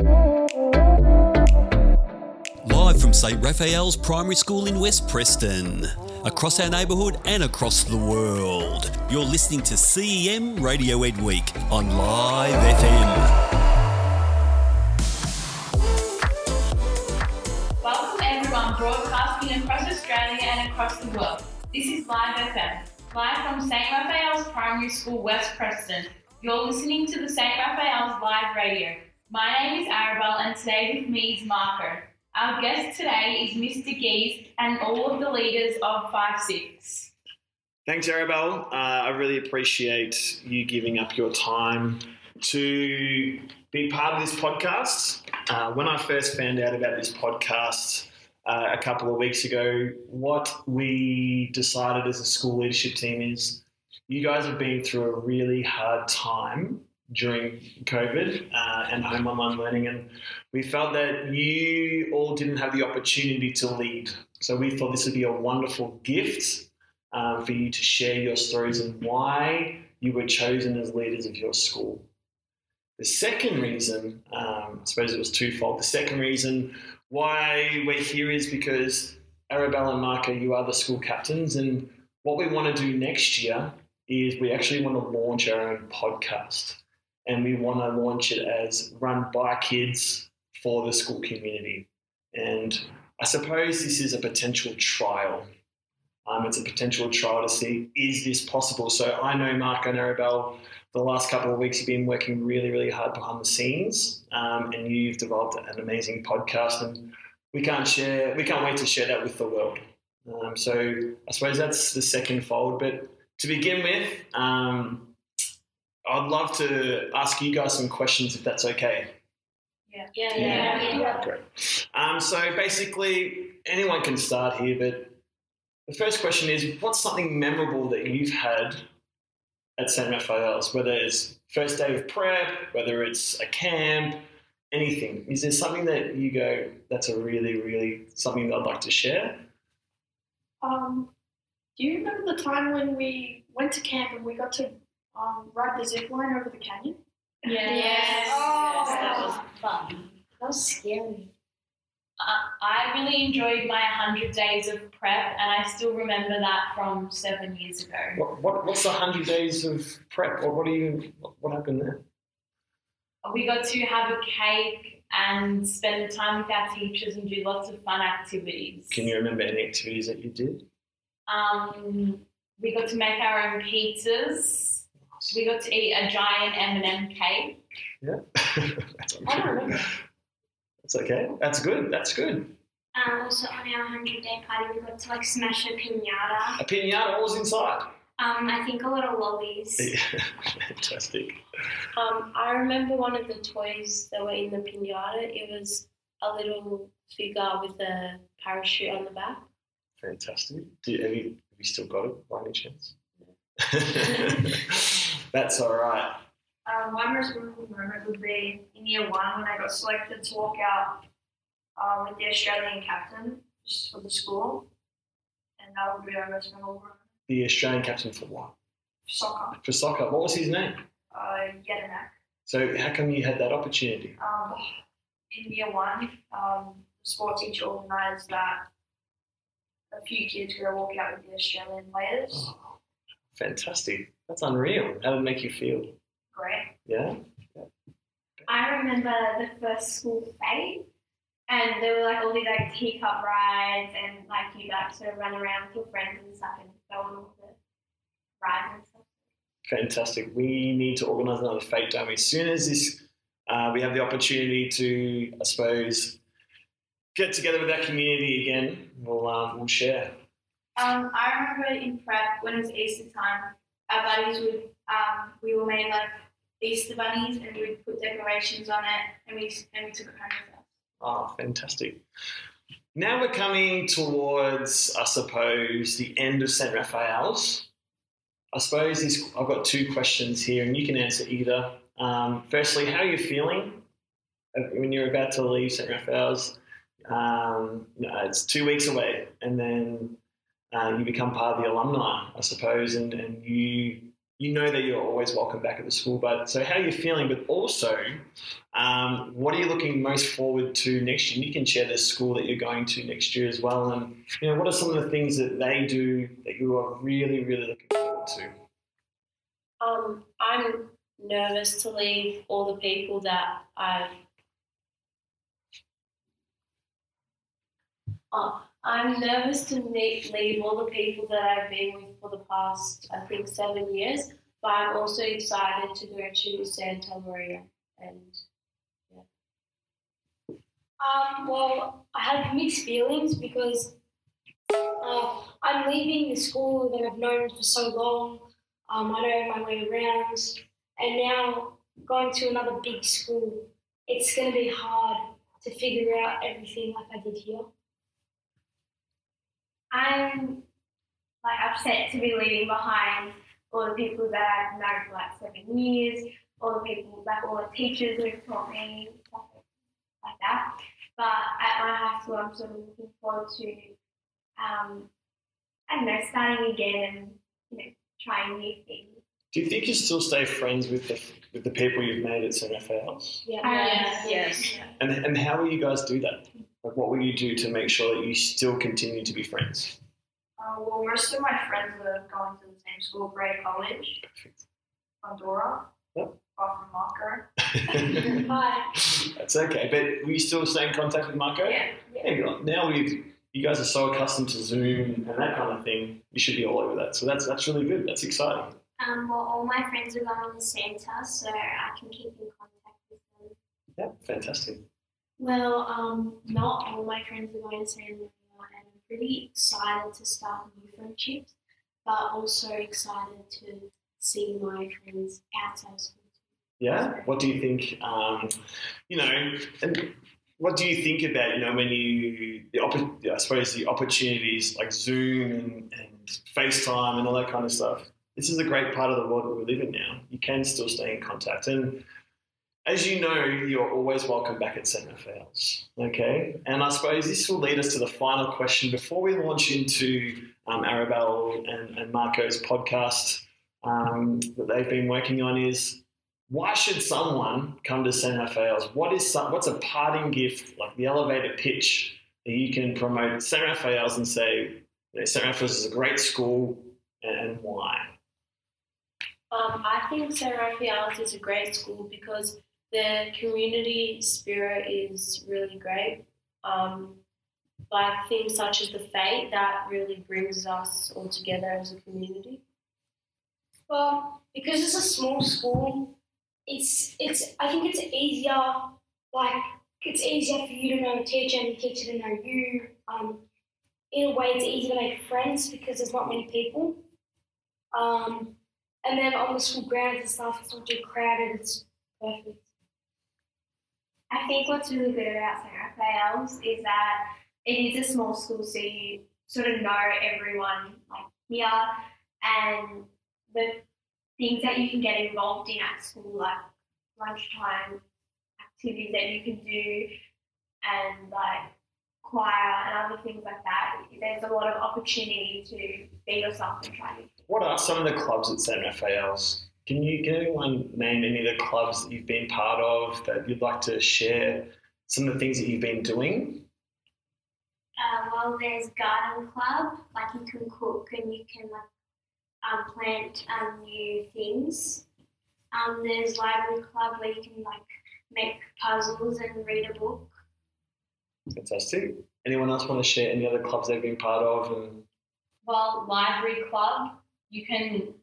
Live from St. Raphael's Primary School in West Preston, across our neighbourhood and across the world. You're listening to CEM Radio Ed Week on Live FM. Welcome everyone broadcasting across Australia and across the world. This is Live FM, live from St. Raphael's Primary School, West Preston. You're listening to the St. Raphael's Live Radio. My name is Arabelle and today with me is Marco. Our guest today is Mr. Geese and all of the leaders of 5-6. Thanks, Arabelle. Uh, I really appreciate you giving up your time to be part of this podcast. Uh, when I first found out about this podcast uh, a couple of weeks ago, what we decided as a school leadership team is you guys have been through a really hard time during COVID uh, and home online learning, and we felt that you all didn't have the opportunity to lead. So we thought this would be a wonderful gift um, for you to share your stories and why you were chosen as leaders of your school. The second reason, um, I suppose it was twofold. The second reason why we're here is because Arabelle and Marco, you are the school captains, and what we want to do next year is we actually want to launch our own podcast and we want to launch it as run by kids for the school community. And I suppose this is a potential trial. Um, it's a potential trial to see is this possible. So I know Mark and Arabelle, the last couple of weeks you've been working really, really hard behind the scenes, um, and you've developed an amazing podcast, and we can't share, we can't wait to share that with the world. Um, so I suppose that's the second fold. But to begin with, um, I'd love to ask you guys some questions if that's okay. Yeah. Yeah, Yeah. yeah. Great. Um, so basically, anyone can start here, but the first question is what's something memorable that you've had at St. Raphael's, whether it's first day of prep, whether it's a camp, anything? Is there something that you go, that's a really, really something that I'd like to share? Um, do you remember the time when we went to camp and we got to um, ride the zip line over the canyon? Yes. Yes. Yes, that that was was fun. That was scary. I really enjoyed my 100 days of prep, and I still remember that from seven years ago. What, what, what's the 100 days of prep? Or what, do you, what happened there? We got to have a cake and spend time with our teachers and do lots of fun activities. Can you remember any activities that you did? Um, we got to make our own pizzas. We got to eat a giant M&M cake. Yeah. That's I don't remember. That's okay. That's good. That's good. Um, also on our 100 day party, we got to like smash a pinata. A pinata, what was inside? Um, I think a lot of lollies. Fantastic. Um, I remember one of the toys that were in the pinata. It was a little figure with a parachute on the back. Fantastic. Do you, have, you, have you still got it by any chance? That's all right. Um, my most memorable moment would be in year one when I got selected to walk out uh, with the Australian captain just for the school, and that would be our most memorable moment. The Australian captain for what? Soccer, For soccer. What was his name? uh, Jedinak. So how come you had that opportunity? Um, in year one, um, the sport teacher organised that a few kids were going to walk out with the Australian players. Oh, fantastic. That's unreal. How did it make you feel? Great. Yeah? I remember the first school fete, and there were like all these like teacup rides, and like you got to run around with your friends and stuff and go on all the rides and stuff. Fantastic. We need to organise another fete, don't we? As soon as this, uh, we have the opportunity to, I suppose, get together with that community again, we'll, um, we'll share. Um, I remember in prep when it was Easter time, our buddies would um, we were made like Easter bunnies and we would put decorations on it and we and we took it home with us. Oh, fantastic. Now we're coming towards, I suppose, the end of St. Raphael's. I suppose I've got two questions here, and you can answer either. Um, firstly, how are you feeling when you're about to leave St. Raphael's? Um, no, it's two weeks away, and then uh, you become part of the alumni, I suppose, and, and you you know that you're always welcome back at the school. But so, how are you feeling? But also, um, what are you looking most forward to next year? You can share the school that you're going to next year as well, and you know what are some of the things that they do that you are really, really looking forward to. Um, I'm nervous to leave all the people that I've. Oh, I'm nervous to leave all the people that I've been with for the past, I think, seven years. But I'm also excited to go to Santa Maria and yeah. Um, well, I have mixed feelings because uh, I'm leaving the school that I've known for so long. Um, I know my way around, and now going to another big school, it's going to be hard to figure out everything like I did here. I'm like upset to be leaving behind all the people that I've known for like seven years, all the people, like all the teachers who've taught me, stuff like that. But at my high school, I'm sort of looking forward to, um, I don't know, starting again and you know trying new things. Do you think you still stay friends with the with the people you've made at St. Raphael's? Yeah. Yes, yes. And and how will you guys do that? Like, what will you do to make sure that you still continue to be friends? Uh, well, most of my friends are going to the same school, Bray College, Pandora, Yep. apart from Marco. Hi. That's okay. But will you still stay in contact with Marco? Yeah. Yeah, you now we've you guys are so accustomed to Zoom and that kind of thing, you should be all over that. So that's that's really good. That's exciting. Um, well, all my friends are going to Santa, so I can keep in contact with them. Yeah, fantastic. Well, um, not all my friends are going to San Maria, and I'm pretty excited to start new friendships, but also excited to see my friends outside of school. Yeah. What do you think? Um, you know, and what do you think about you know when you the I suppose the opportunities like Zoom and, and FaceTime and all that kind of stuff. This is a great part of the world that we live in now. You can still stay in contact and. As you know, you're always welcome back at St. Raphael's. Okay, and I suppose this will lead us to the final question before we launch into um, Arabelle and, and Marco's podcast um, that they've been working on. Is why should someone come to St. Raphael's? What is some, what's a parting gift, like the elevator pitch, that you can promote St. Raphael's and say, you know, St. Is a great school and, why? Um, I think St. Is a great school because the community spirit is really great. Um, like things such as the fete that really brings us all together as a community. Well, because it's a small school, it's it's. I think it's easier. Like it's easier for you to know a teacher and the teacher to know you. Um, in a way, it's easy to make friends because there's not many people. Um, and then on the school grounds and stuff, it's not too crowded. It's perfect. I think what's really good about St. Raphael's is that it is a small school, so you sort of know everyone like here, and the things that you can get involved in at school, like lunchtime activities that you can do, and like choir and other things like that. There's a lot of opportunity to be yourself and try What are some of the clubs at St. Raphael's? Can you can anyone name any of the clubs that you've been part of that you'd like to share some of the things that you've been doing? Uh, well, there's garden club, like you can cook and you can like um, plant um, new things. Um, there's library club where you can like make puzzles and read a book. Fantastic. Anyone else want to share any other clubs they've been part of? And Well, library club, you can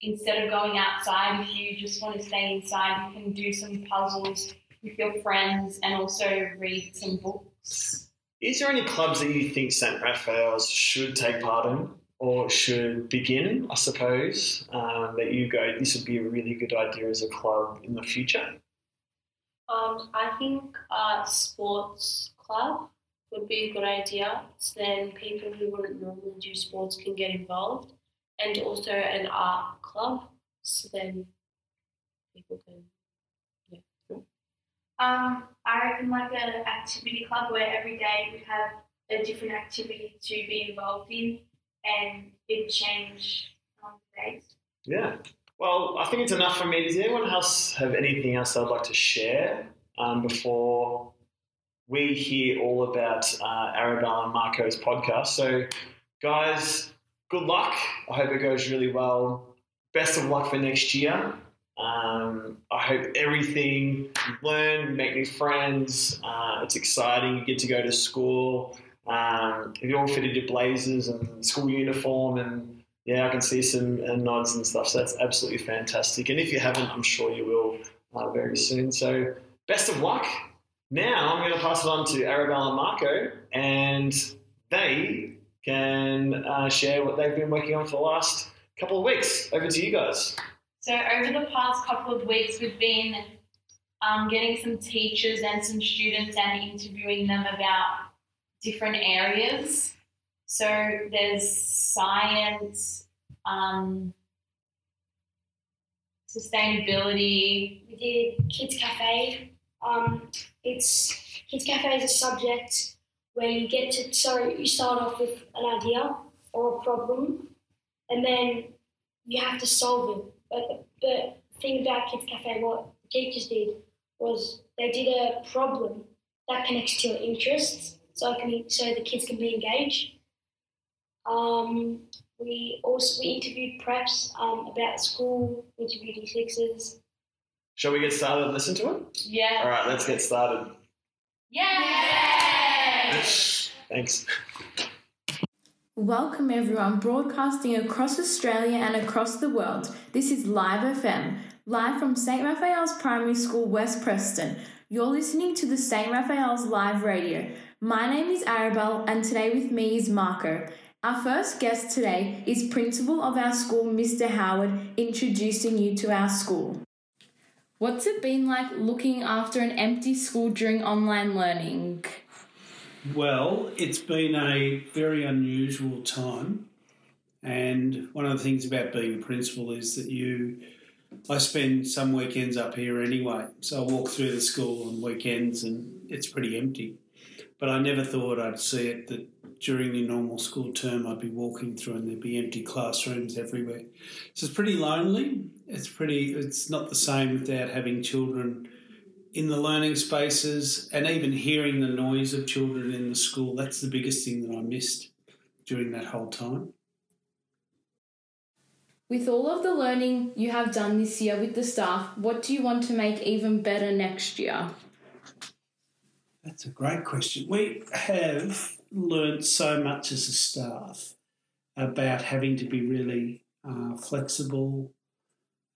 instead of going outside, if you just want to stay inside, you can do some puzzles with your friends and also read some books. is there any clubs that you think St. Raphael's should take part in or should begin? I suppose um, that you go. This would be a really good idea as a club in the future. Um, I think a sports club would be a good idea. So then people who wouldn't normally do sports can get involved, and also an art club. So then people can. yeah. Um, I reckon like an activity club where every day we have a different activity to be involved in, and it change um, days. Yeah. Well, I think it's enough for me. Does anyone else have anything else they'd like to share um, before we hear all about uh, Arabelle and Marco's podcast? So, guys, good luck. I hope it goes really well. Best of luck for next year. Um, I hope everything you learn, make new friends. Uh, it's exciting. You get to go to school. Um, you all fitted your blazers and school uniform, and yeah, I can see some uh, nods and stuff. So that's absolutely fantastic. And if you haven't, I'm sure you will uh, very soon. So best of luck. Now I'm going to pass it on to Arabelle and Marco, and they can uh, share what they've been working on for the last couple of weeks. Over to you guys. So over the past couple of weeks, we've been um, getting some teachers and some students and interviewing them about different areas. So there's science, um, sustainability. We did Kids Cafe. Um, it's Kids Cafe is a subject where you get to so you start off with an idea or a problem, and then you have to solve it. But the thing about Kids Cafe, what the teachers did was they did a problem that connects to your interests, so it can so the kids can be engaged. Um, we also we interviewed preps um, about school, interviewed E6s. Shall we get started and listen to it? Yeah. All right, let's get started. Yay! Thanks. Welcome everyone, broadcasting across Australia and across the world. This is Live FM, live from St. Raphael's Primary School, West Preston. You're listening to the St. Raphael's Live Radio. My name is Arabelle, and today with me is Marco. Our first guest today is Principal of our school, Mr. Howard, introducing you to our school. What's it been like looking after an empty school during online learning? Well, it's been a very unusual time, and one of the things about being a principal is that you. I spend some weekends up here anyway, so I walk through the school on weekends and it's pretty empty. But I never thought I'd see it that during the normal school term I'd be walking through and there'd be empty classrooms everywhere. So it's pretty lonely. It's pretty. It's not the same without having children in the learning spaces and even hearing the noise of children in the school. That's the biggest thing that I missed during that whole time. With all of the learning you have done this year with the staff, what do you want to make even better next year? That's a great question. We have learned so much as a staff about having to be really uh, flexible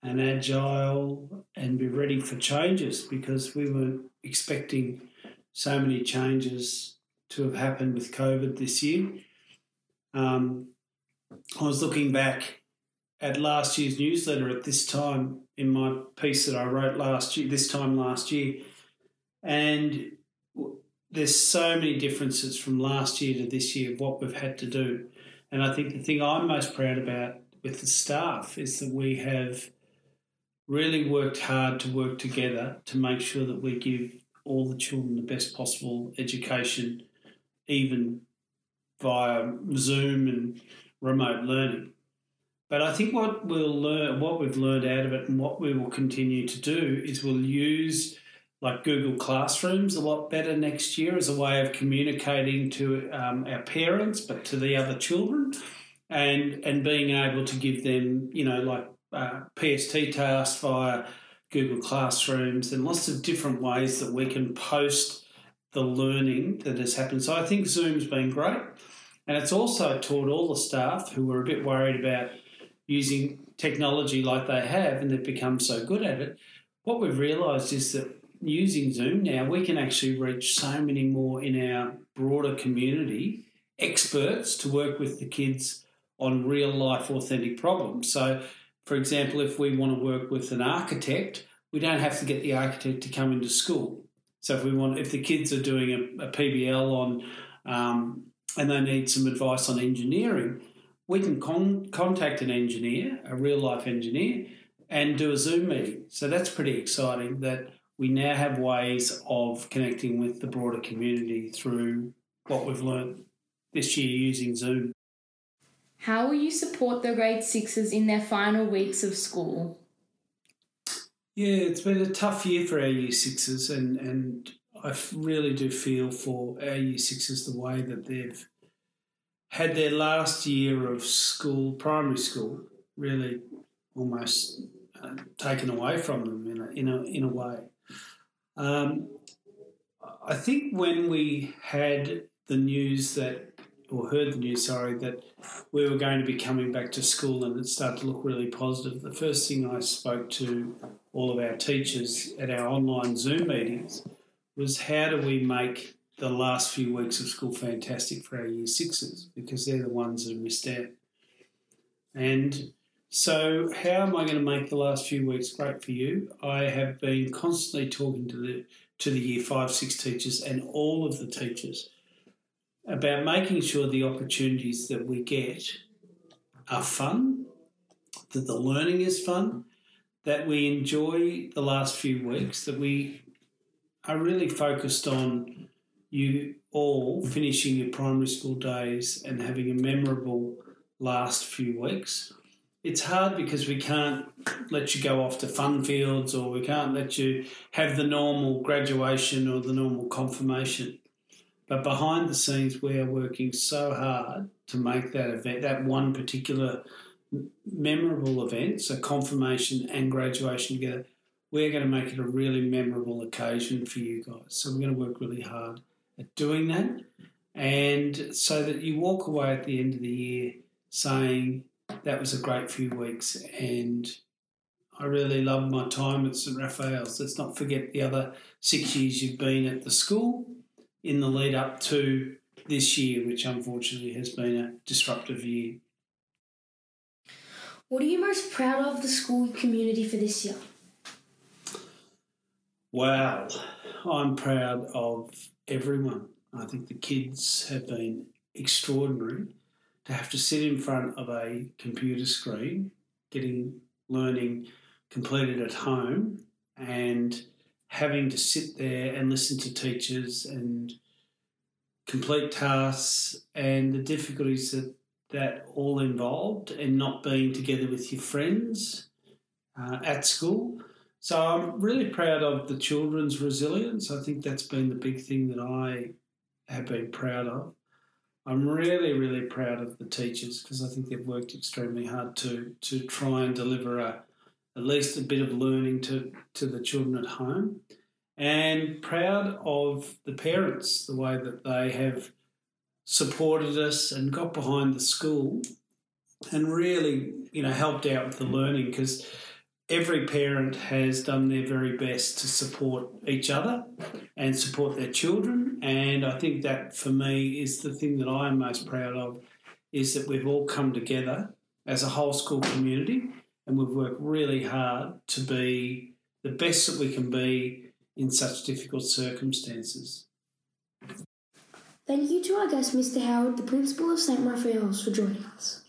and agile and be ready for changes because we weren't expecting so many changes to have happened with COVID this year. Um, I was looking back at last year's newsletter at this time in my piece that I wrote last year, this time last year, and there's so many differences from last year to this year of what we've had to do. And I think the thing I'm most proud about with the staff is that we have really worked hard to work together to make sure that we give all the children the best possible education, even via Zoom and remote learning. But I think what we'll learn, what we've learned out of it, and what we will continue to do is we'll use like Google Classrooms a lot better next year as a way of communicating to um, our parents, but to the other children, and and being able to give them, you know, like uh, PST tasks via Google Classrooms and lots of different ways that we can post the learning that has happened. So I think Zoom's been great. And it's also taught all the staff who were a bit worried about using technology like they have and they've become so good at it. What we've realised is that using Zoom now, we can actually reach so many more in our broader community, experts to work with the kids on real life authentic problems. So for example, if we want to work with an architect, we don't have to get the architect to come into school. So if we want, if the kids are doing a, a PBL on, um, and they need some advice on engineering, we can con- contact an engineer, a real life engineer, and do a Zoom meeting. So that's pretty exciting that we now have ways of connecting with the broader community through what we've learned this year using Zoom. How will you support the grade sixes in their final weeks of school? Yeah, it's been a tough year for our year sixes, and, and I really do feel for our year sixes the way that they've had their last year of school, primary school, really almost uh, taken away from them in a, in a, in a way. Um, I think when we had the news that, or heard the news, sorry, that we were going to be coming back to school and it started to look really positive, the first thing I spoke to all of our teachers at our online Zoom meetings was how do we make the last few weeks of school fantastic for our year sixes because they're the ones that have missed out. And so, how am I going to make the last few weeks great for you? I have been constantly talking to the to the year five, six teachers and all of the teachers about making sure the opportunities that we get are fun, that the learning is fun, that we enjoy the last few weeks, that we are really focused on you all finishing your primary school days and having a memorable last few weeks. It's hard because we can't let you go off to Funfields or we can't let you have the normal graduation or the normal confirmation. But behind the scenes, we are working so hard to make that event, that one particular memorable event, so confirmation and graduation together, we're going to make it a really memorable occasion for you guys. So we're going to work really hard at doing that. And so that you walk away at the end of the year saying, that was a great few weeks and I really loved my time at St Raphael's. Let's not forget the other six years you've been at the school in the lead up to this year, which unfortunately has been a disruptive year. What are you most proud of the school community for this year? Wow, I'm proud of everyone. I think the kids have been extraordinary to have to sit in front of a computer screen, getting learning completed at home, and having to sit there and listen to teachers and complete tasks and the difficulties that that all involved and not being together with your friends uh, at school. So I'm really proud of the children's resilience. I think that's been the big thing that I have been proud of. I'm really, really proud of the teachers because I think they've worked extremely hard to to try and deliver a at least a bit of learning to, to the children at home. And proud of the parents, the way that they have supported us and got behind the school and really, you know, helped out with the learning because every parent has done their very best to support each other and support their children. And I think that for me is the thing that I'm most proud of is that we've all come together as a whole school community and we've worked really hard to be the best that we can be in such difficult circumstances. Thank you to our guest, Mr. Howard, the Principal of St. Raphael's, for joining us.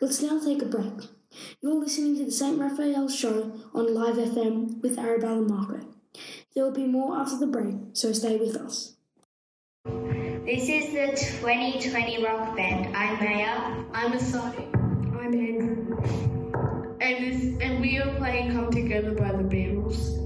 Let's now take a break. You're listening to the St. Raphael's show on Live FM with Arabella Margaret. There will be more after the break, so stay with us. This is the 2020 Rock Band. I'm Maya. I'm Asadi. I'm Andrew. And this, and we are playing "Come Together" by the Beatles.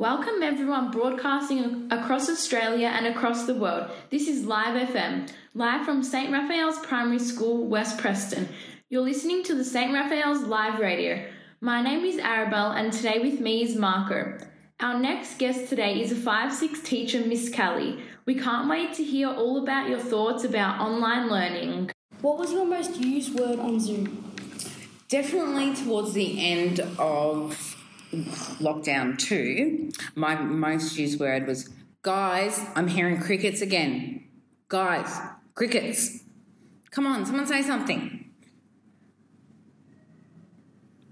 Welcome everyone broadcasting across Australia and across the world. This is Live FM, live from St. Raphael's Primary School, West Preston. You're listening to the St. Raphael's Live Radio. My name is Arabelle and today with me is Marco. Our next guest today is a 5-6 teacher, Miss Kelly. We can't wait to hear all about your thoughts about online learning. What was your most used word on Zoom? Definitely towards the end of lockdown two, my most used word was, guys, I'm hearing crickets again. Guys, crickets. Come on, someone say something.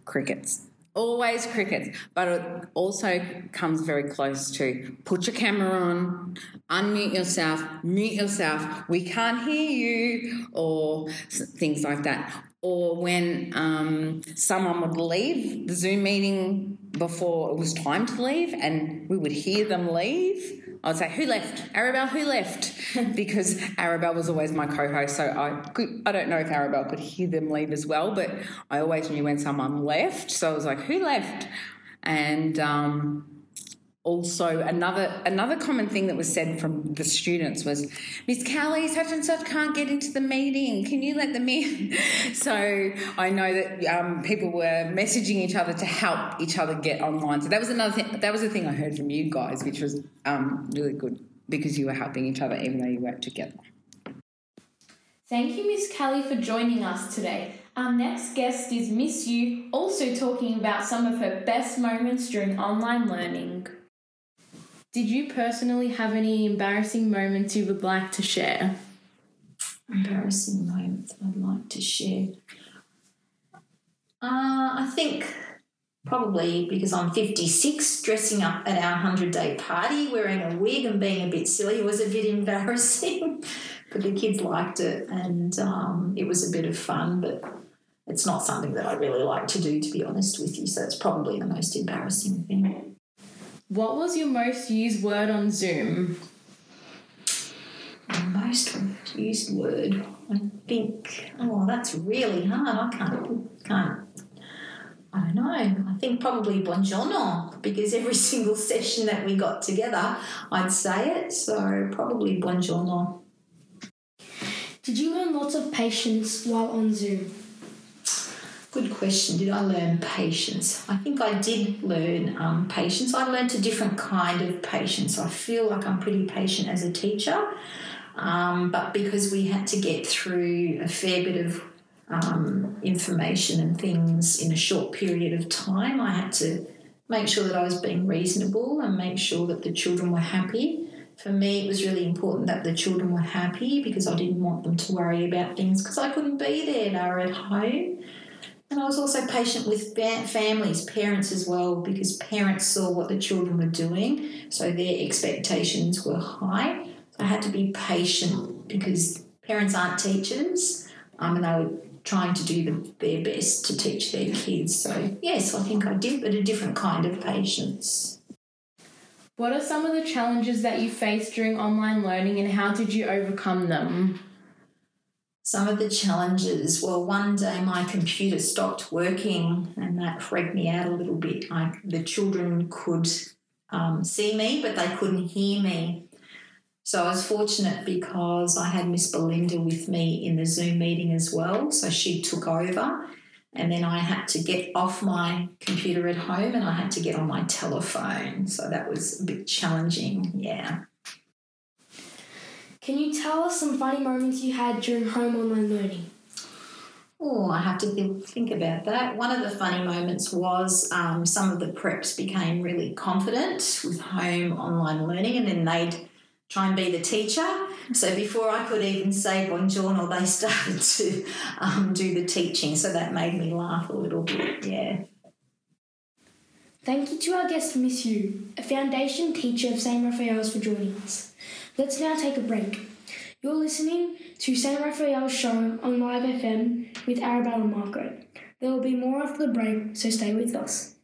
Crickets. Always crickets, but it also comes very close to put your camera on, unmute yourself, mute yourself, we can't hear you, or things like that or when um, someone would leave the Zoom meeting before it was time to leave and we would hear them leave. I would say, Who left? Arabelle, who left? because Arabelle was always my co host. So I, could, I don't know if Arabelle could hear them leave as well, but I always knew when someone left. So I was like, Who left? And um, also another another common thing that was said from the students was miss kelly such and such can't get into the meeting can you let them in so i know that um, people were messaging each other to help each other get online so that was another thing that was the thing i heard from you guys which was um, really good because you were helping each other even though you worked together Thank you, Miss Kelly, for joining us today. Our next guest is Miss Yu, also talking about some of her best moments during online learning. Did you personally have any embarrassing moments you would like to share? Embarrassing moments I'd like to share. Uh, I think probably because I'm 56, dressing up at our 100 day party, wearing a wig and being a bit silly was a bit embarrassing. but the kids liked it and um, it was a bit of fun, but it's not something that I really like to do, to be honest with you. So it's probably the most embarrassing thing. What was your most used word on Zoom? Most used word. I think. Oh, that's really hard. I can't. Can't. I don't know. I think probably buongiorno because every single session that we got together, I'd say it. So probably buongiorno. Did you learn lots of patience while on Zoom? Good question. Did I learn patience? I think I did learn um, patience. I learned a different kind of patience. I feel like I'm pretty patient as a teacher, um, but because we had to get through a fair bit of um, information and things in a short period of time, I had to make sure that I was being reasonable and make sure that the children were happy. For me, it was really important that the children were happy because I didn't want them to worry about things because I couldn't be there. They were at home. And I was also patient with families, parents as well, because parents saw what the children were doing, so their expectations were high. I had to be patient because parents aren't teachers, um, and they were trying to do the, their best to teach their kids. So, yes, I think I did, but a different kind of patience. What are some of the challenges that you faced during online learning and how did you overcome them? Some of the challenges. Well, one day my computer stopped working, and that freaked me out a little bit. I, the children could um, see me, but they couldn't hear me. So I was fortunate because I had Miss Belinda with me in the Zoom meeting as well. So she took over, and then I had to get off my computer at home and I had to get on my telephone. So that was a bit challenging, yeah. Can you tell us some funny moments you had during home online learning? Oh, I have to think, think about that. One of the funny moments was um, some of the preps became really confident with home online learning, and then they'd try and be the teacher. So before I could even say buongiorno, they started to um, do the teaching. So that made me laugh a little bit, yeah. Thank you to our guest, Miss Yu, a foundation teacher of St. Raphael's, for joining us. Let's now take a break. You're listening to St. Raphael's show on Live FM with Arabelle and Marco. There will be more after the break, so stay with us.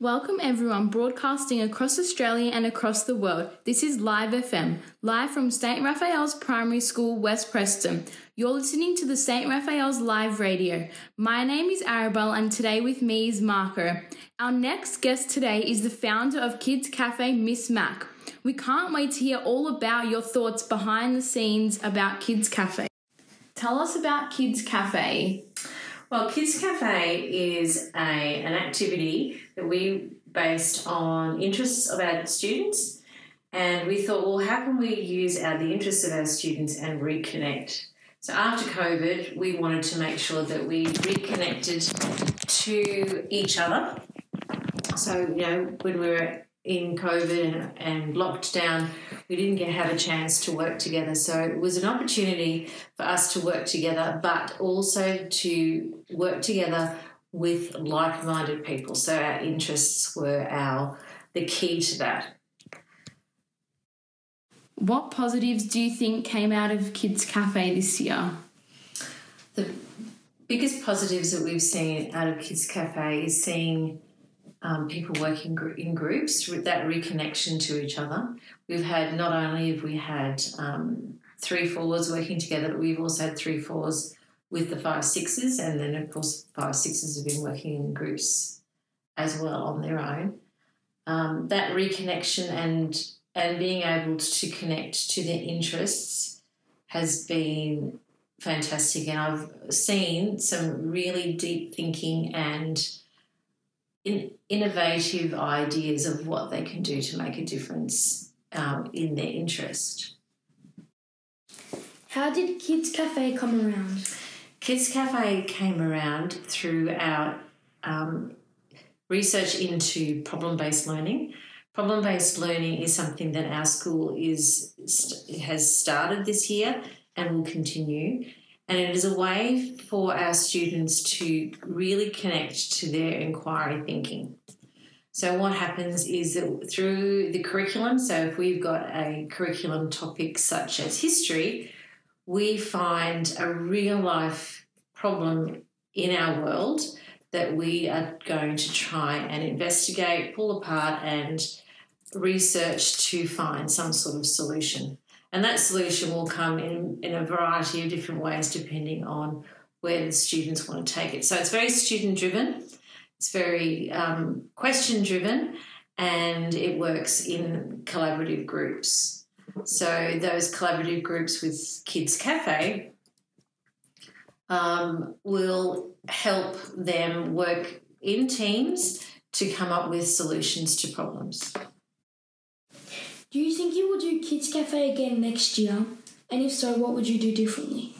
Welcome everyone broadcasting across Australia and across the world. This is Live FM, live from St. Raphael's Primary School, West Preston. You're listening to the St. Raphael's Live Radio. My name is Arabelle and today with me is Marco. Our next guest today is the founder of Kids Cafe, Miss Mac. We can't wait to hear all about your thoughts behind the scenes about Kids Cafe. Tell us about Kids Cafe. Well, Kids Cafe is a, an activity that we based on interests of our students, and we thought, well, how can we use our, the interests of our students and reconnect? So after COVID, we wanted to make sure that we reconnected to each other. So you know, when we were in COVID and, and locked down, we didn't get have a chance to work together. So it was an opportunity for us to work together, but also to work together with like-minded people. So our interests were our the key to that. What positives do you think came out of Kids Cafe this year? The biggest positives that we've seen out of Kids Cafe is seeing um, people working in groups, with that reconnection to each other. We've had not only have we had um, three fours working together, but we've also had three fours with the five sixes, and then of course five sixes have been working in groups as well on their own. Um, that reconnection and and being able to connect to their interests has been fantastic, and I've seen some really deep thinking and in, innovative ideas of what they can do to make a difference um, in their interest. How did Kids Cafe come around? Kids Cafe came around through our um, research into problem based learning. Problem based learning is something that our school is has started this year and will continue. And it is a way for our students to really connect to their inquiry thinking. So, what happens is that through the curriculum, so if we've got a curriculum topic such as history, we find a real life problem in our world that we are going to try and investigate, pull apart, and research to find some sort of solution. And that solution will come in, in a variety of different ways depending on where the students want to take it. So it's very student driven, it's very um, question driven, and it works in collaborative groups. So those collaborative groups with Kids Cafe um, will help them work in teams to come up with solutions to problems. Do you think you will do Kids Cafe again next year? And if so, what would you do differently?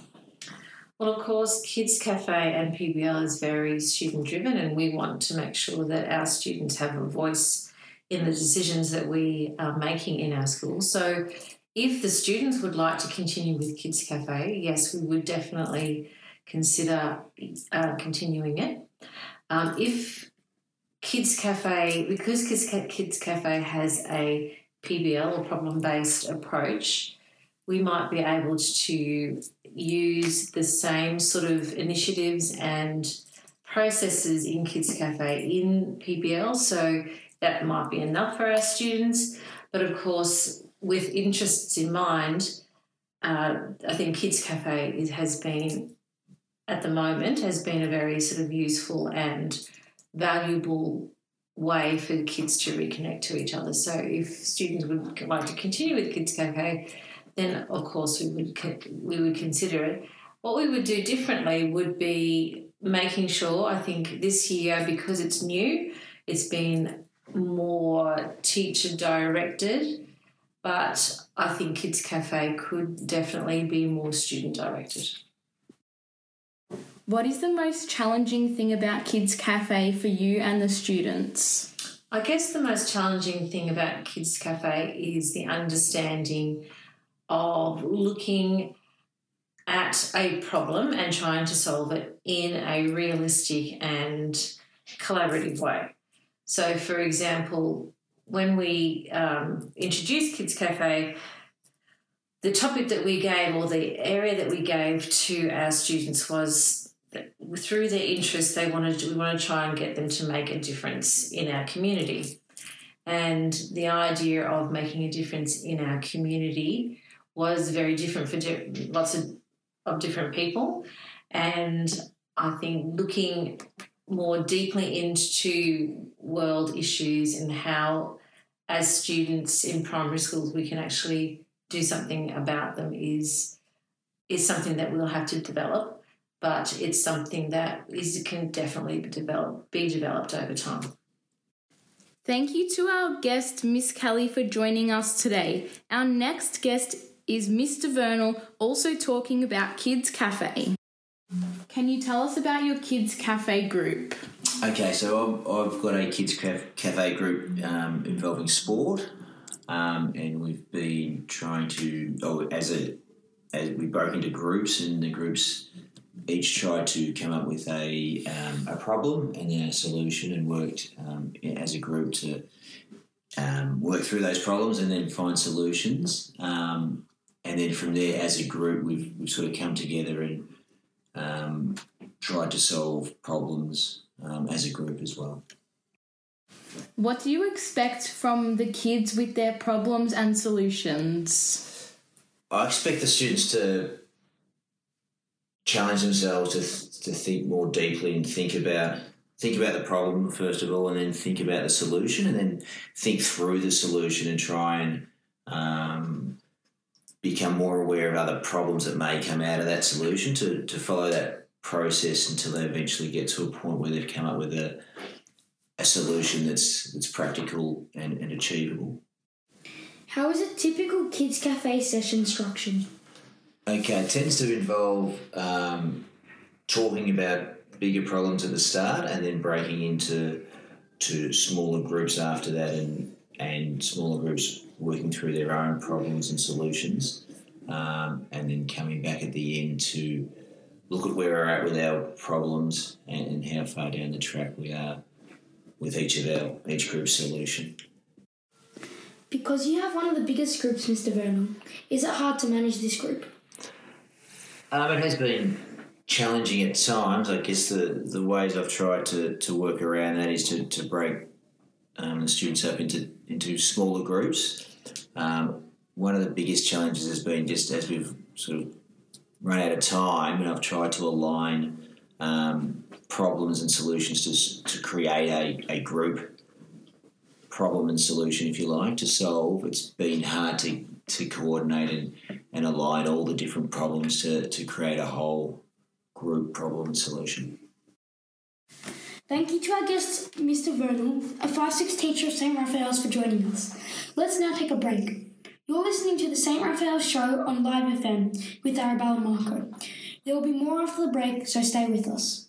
Well, of course, Kids Cafe and PBL is very student driven, and we want to make sure that our students have a voice in the decisions that we are making in our school. So, if the students would like to continue with Kids Cafe, yes, we would definitely consider uh, continuing it. Um, if Kids Cafe, because Kids, Kids Cafe has a PBL or problem based approach, we might be able to use the same sort of initiatives and processes in Kids Cafe in PBL. So that might be enough for our students. But of course, with interests in mind, uh, I think Kids Cafe is, has been, at the moment, has been a very sort of useful and valuable way for the kids to reconnect to each other. So if students would like to continue with Kids Cafe, then of course we would we would consider it. What we would do differently would be making sure. I think this year because it's new, it's been more teacher directed, but I think Kids Cafe could definitely be more student directed. What is the most challenging thing about Kids Cafe for you and the students? I guess the most challenging thing about Kids Cafe is the understanding of looking at a problem and trying to solve it in a realistic and collaborative way. So, for example, when we um, introduced Kids Cafe, the topic that we gave or the area that we gave to our students was through their interests, they wanted to, we want to try and get them to make a difference in our community. And the idea of making a difference in our community was very different for di- lots of, of different people. And I think looking more deeply into world issues and how, as students in primary schools, we can actually do something about them is is something that we'll have to develop, but it's something that is can definitely be developed be developed over time. Thank you to our guest, Miss Kelly, for joining us today. Our next guest is Mr. Vernal, also talking about Kids Cafe. Can you tell us about your Kids Cafe group? Okay, so I've, I've got a kids cafe group um, involving sport, um, and we've been trying to, oh, as a, as we broke into groups, and the groups each tried to come up with a um, a problem and then a solution, and worked um, as a group to um, work through those problems and then find solutions. Um, and then from there, as a group, we've, we've sort of come together and um, tried to solve problems um, as a group as well. What do you expect from the kids with their problems and solutions? I expect the students to challenge themselves to, th- to think more deeply and think about think about the problem first of all, and then think about the solution, and then think through the solution and try and um, become more aware of other problems that may come out of that solution to, to follow that process until they eventually get to a point where they've come up with a, a solution that's that's practical and, and achievable. How is a typical kids cafe session structured? Okay, it tends to involve um, talking about bigger problems at the start and then breaking into to smaller groups after that and and smaller groups working through their own problems and solutions um, and then coming back at the end to look at where we're at with our problems and, and how far down the track we are with each of our each group's solution. Because you have one of the biggest groups, Mr. Vernon, is it hard to manage this group? Um, it has been challenging at times. I guess the, the ways I've tried to, to work around that is to, to break um, the students up into, into smaller groups. Um, one of the biggest challenges has been just as we've sort of run out of time, and I've tried to align um, problems and solutions to, to create a, a group problem and solution, if you like, to solve. It's been hard to, to coordinate and, and align all the different problems to, to create a whole group problem solution. Thank you to our guest, Mr. Vernal, a 5 6 teacher of St. Raphael's, for joining us. Let's now take a break. You're listening to the St. Raphael's Show on Live FM with Arabella Marco. There will be more after the break, so stay with us.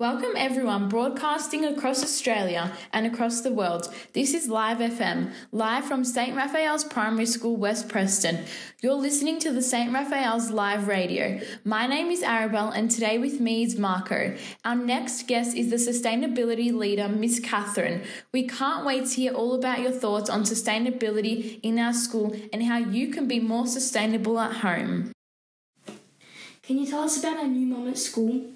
Welcome everyone broadcasting across Australia and across the world. This is Live FM, live from St. Raphael's Primary School, West Preston. You're listening to the St. Raphael's live radio. My name is Arabelle and today with me is Marco. Our next guest is the sustainability leader, Miss Catherine. We can't wait to hear all about your thoughts on sustainability in our school and how you can be more sustainable at home. Can you tell us about our new mum at school?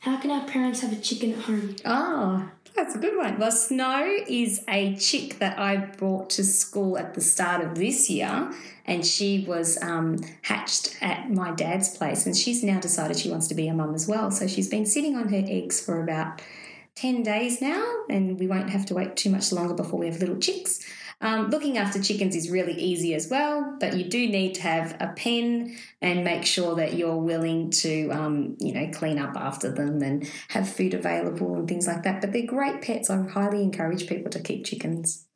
How can our parents have a chicken at home? Oh, that's a good one. Well, Snow is a chick that I brought to school at the start of this year, and she was um, hatched at my dad's place, and she's now decided she wants to be a mum as well. So she's been sitting on her eggs for about 10 days now, and we won't have to wait too much longer before we have little chicks. Um, looking after chickens is really easy as well, but you do need to have a pen and make sure that you're willing to, um, you know, clean up after them and have food available and things like that. But they're great pets. I highly encourage people to keep chickens.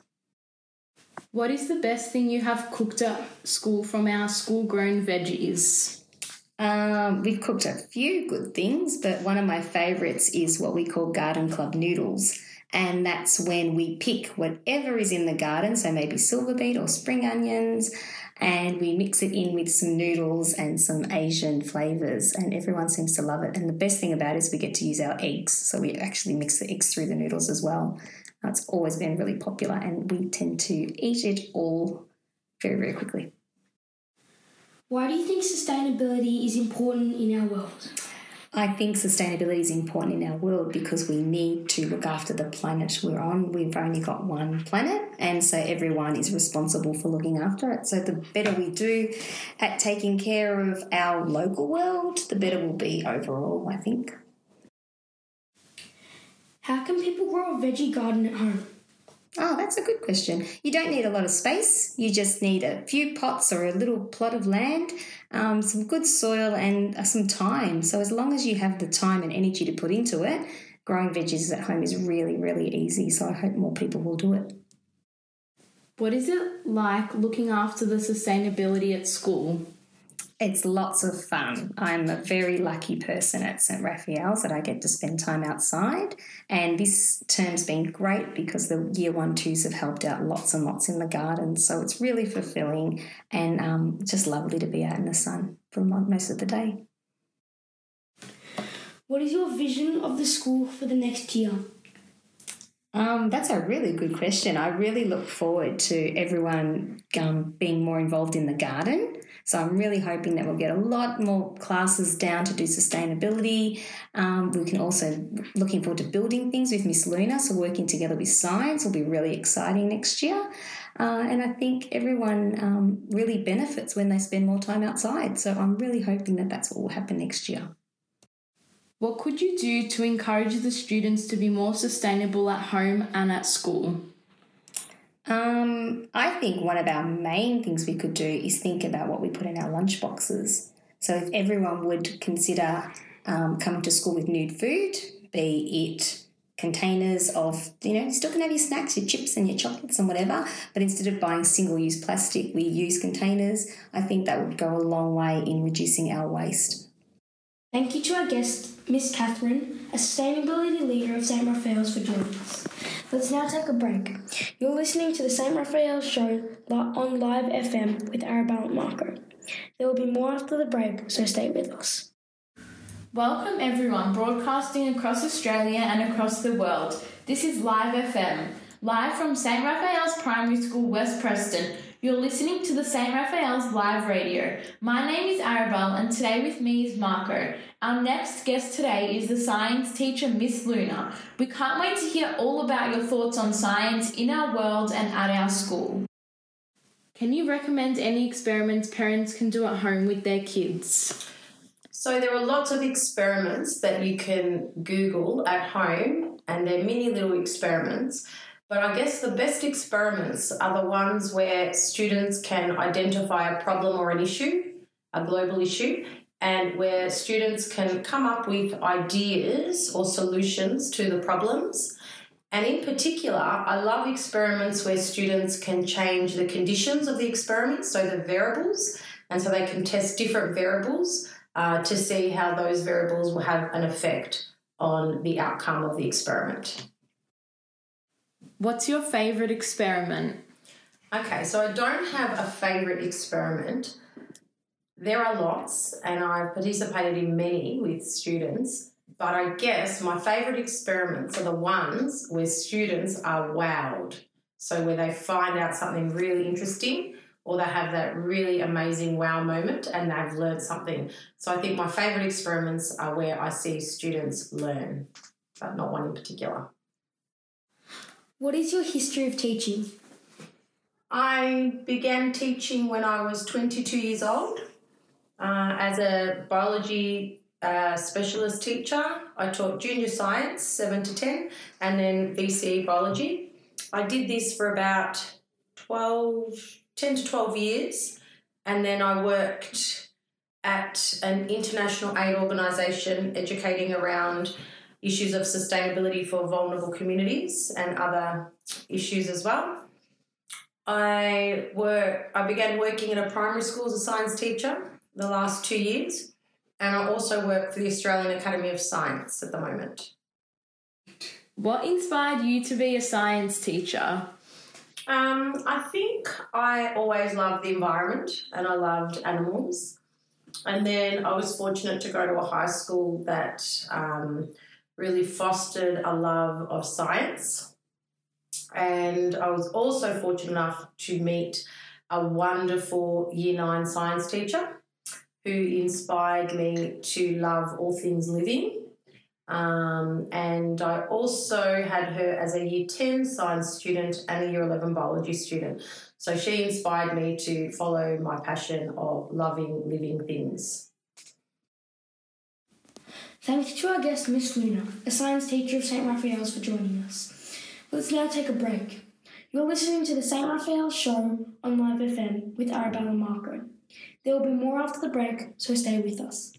What is the best thing you have cooked at school from our school grown veggies? Um, we've cooked a few good things, but one of my favourites is what we call garden club noodles and that's when we pick whatever is in the garden, so maybe silver beet or spring onions, and we mix it in with some noodles and some Asian flavors, and everyone seems to love it. And the best thing about it is we get to use our eggs, so we actually mix the eggs through the noodles as well. That's always been really popular, and we tend to eat it all very, very quickly. Why do you think sustainability is important in our world? I think sustainability is important in our world because we need to look after the planet we're on. We've only got one planet, and so everyone is responsible for looking after it. So, the better we do at taking care of our local world, the better we'll be overall, I think. How can people grow a veggie garden at home? Oh, that's a good question. You don't need a lot of space. You just need a few pots or a little plot of land, um, some good soil, and uh, some time. So, as long as you have the time and energy to put into it, growing veggies at home is really, really easy. So, I hope more people will do it. What is it like looking after the sustainability at school? It's lots of fun. I'm a very lucky person at St. Raphael's that I get to spend time outside. And this term's been great because the year one twos have helped out lots and lots in the garden. So it's really fulfilling and um, just lovely to be out in the sun for most of the day. What is your vision of the school for the next year? Um, that's a really good question. I really look forward to everyone um, being more involved in the garden. So I'm really hoping that we'll get a lot more classes down to do sustainability. Um, we can also looking forward to building things with Miss Luna. So working together with science will be really exciting next year. Uh, and I think everyone um, really benefits when they spend more time outside. So I'm really hoping that that's what will happen next year. What could you do to encourage the students to be more sustainable at home and at school? Um, I think one of our main things we could do is think about what we put in our lunch boxes. So if everyone would consider um, coming to school with nude food, be it containers of, you know, you still can have your snacks, your chips and your chocolates and whatever, but instead of buying single use plastic, we use containers. I think that would go a long way in reducing our waste. Thank you to our guest, Miss Catherine, a sustainability leader of St. Raphael's for us. Let's now take a break. You're listening to the St. Raphael show on Live FM with Arabelle and Marco. There will be more after the break, so stay with us. Welcome everyone broadcasting across Australia and across the world. This is Live FM, live from St. Raphael's Primary School, West Preston. You're listening to the St. Raphael's live radio. My name is Arabelle and today with me is Marco. Our next guest today is the science teacher, Miss Luna. We can't wait to hear all about your thoughts on science in our world and at our school. Can you recommend any experiments parents can do at home with their kids? So, there are lots of experiments that you can Google at home, and they're mini little experiments but I guess the best experiments are the ones where students can identify a problem or an issue, a global issue, and where students can come up with ideas or solutions to the problems. And in particular, I love experiments where students can change the conditions of the experiment, so the variables, and so they can test different variables uh, to see how those variables will have an effect on the outcome of the experiment. What's your favourite experiment? Okay, so I don't have a favourite experiment. There are lots, and I've participated in many with students. But I guess my favourite experiments are the ones where students are wowed. So, where they find out something really interesting or they have that really amazing wow moment and they've learned something. So, I think my favourite experiments are where I see students learn, but not one in particular. What is your history of teaching? I began teaching when I was 22 years old uh, as a biology uh, specialist teacher. I taught junior science, 7 to 10, and then VCE biology. I did this for about 12, 10 to 12 years, and then I worked at an international aid organisation educating around issues of sustainability for vulnerable communities and other issues as well. I work I began working at a primary school as a science teacher the last two years, and I also work for the Australian Academy of Science at the moment. What inspired you to be a science teacher? Um, I think I always loved the environment and I loved animals. And then I was fortunate to go to a high school that um, really fostered a love of science. And I was also fortunate enough to meet a wonderful year nine science teacher who inspired me to love all things living. Um, and I also had her as a year 10 science student and a year 11 biology student. So she inspired me to follow my passion of loving living things. Thanks to our guest, Miss Luna, a science teacher of St. Raphael's, for joining us. Let's now take a break. You're listening to the St. Raphael show on Live FM with Arabella Marco. There will be more after the break, so stay with us.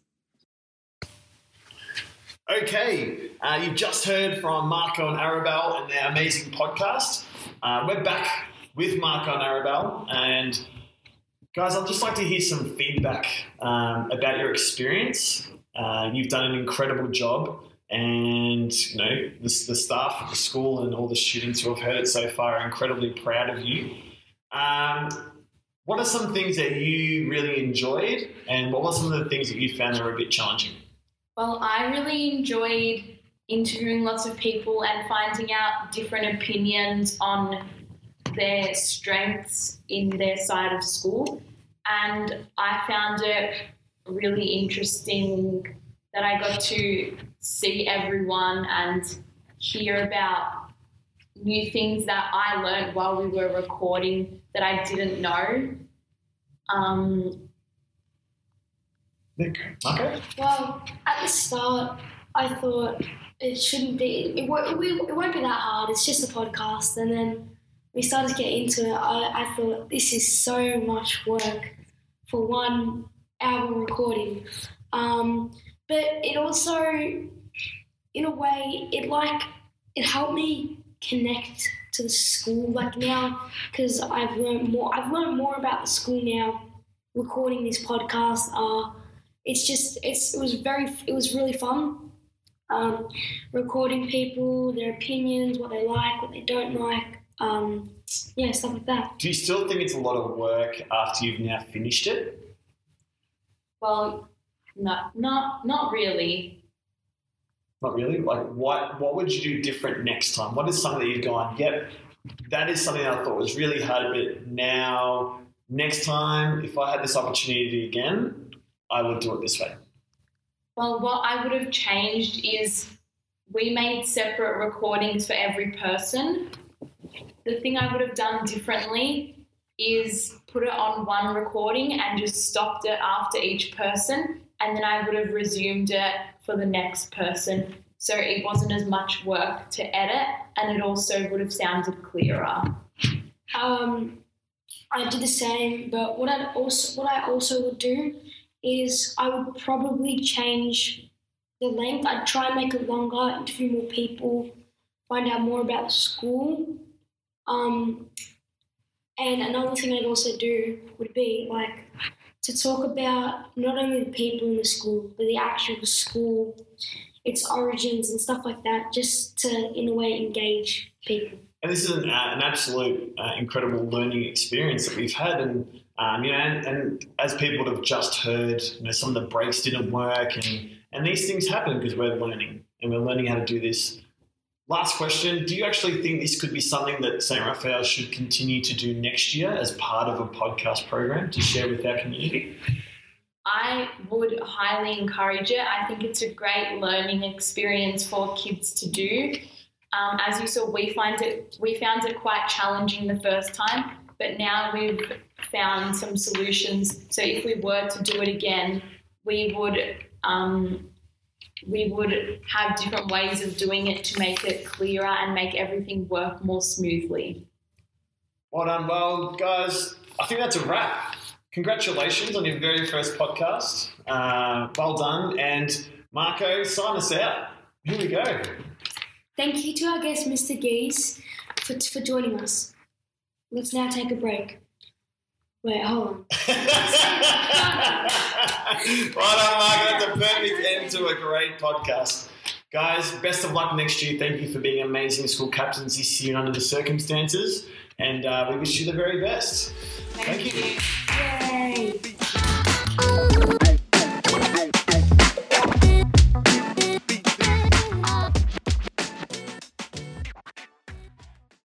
Okay, uh, you've just heard from Marco and Arabelle and their amazing podcast. Uh, we're back with Marco and Arabelle, and guys, I'd just like to hear some feedback um, about your experience. Uh, you've done an incredible job, and you know the, the staff at the school and all the students who have heard it so far are incredibly proud of you. Um, what are some things that you really enjoyed, and what were some of the things that you found that were a bit challenging? Well, I really enjoyed interviewing lots of people and finding out different opinions on their strengths in their side of school. And I found it really interesting that I got to see everyone and hear about new things that I learned while we were recording that I didn't know. Um, Okay. Well, at the start, I thought it shouldn't be, it, won't- it, won't- it won't be that hard. It's just a podcast. And then we started to get into it. I, I thought this is so much work for one hour recording. Um, but it also, in a way, it like, it helped me connect to the school like now because I've learned more. I've learned more about the school now recording this podcast. Uh, it's just it's it was very it was really fun um, recording people their opinions what they like what they don't like um, yeah stuff like that Do you still think it's a lot of work after you've now finished it? Well, no, not not really. Not really. Like, what what would you do different next time? What is something that you've gone? Yep, that is something I thought was really hard, but now next time, if I had this opportunity again, I would do it this way. Well, what I would have changed is we made separate recordings for every person. The thing I would have done differently is put it on one recording and just stopped it after each person, and then I would have resumed it for the next person. So it wasn't as much work to edit, and it also would have sounded clearer. um, I did the same but what I also what I also would do is I would probably change the length I'd try and make it longer interview more people find out more about the school um, and another thing I'd also do would be like to talk about not only the people in the school, but the actual school, its origins and stuff like that, just to, in a way, engage people. And this is an, uh, an absolute uh, incredible learning experience that we've had, and um, you know, and, and as people have just heard, you know, some of the breaks didn't work, and and these things happen because we're learning, and we're learning how to do this. Last question: Do you actually think this could be something that St. Raphael should continue to do next year as part of a podcast program to share with our community? I would highly encourage it. I think it's a great learning experience for kids to do. Um, as you saw, we find it we found it quite challenging the first time, but now we've found some solutions. So if we were to do it again, we would um, we would have different ways of doing it to make it clearer and make everything work more smoothly. Well done. Well, guys, I think that's a wrap. Congratulations on your very first podcast. Uh, well done. And Marco, sign us out. Here we go. Thank you to our guest, Mr. Geese, for, for joining us. Let's now take a break. Wait, hold on. Well done, Marco. That's a perfect end to a great podcast. Guys, best of luck next year. Thank you for being amazing school captains this year under the circumstances. And uh, we wish you the very best. Thank, you.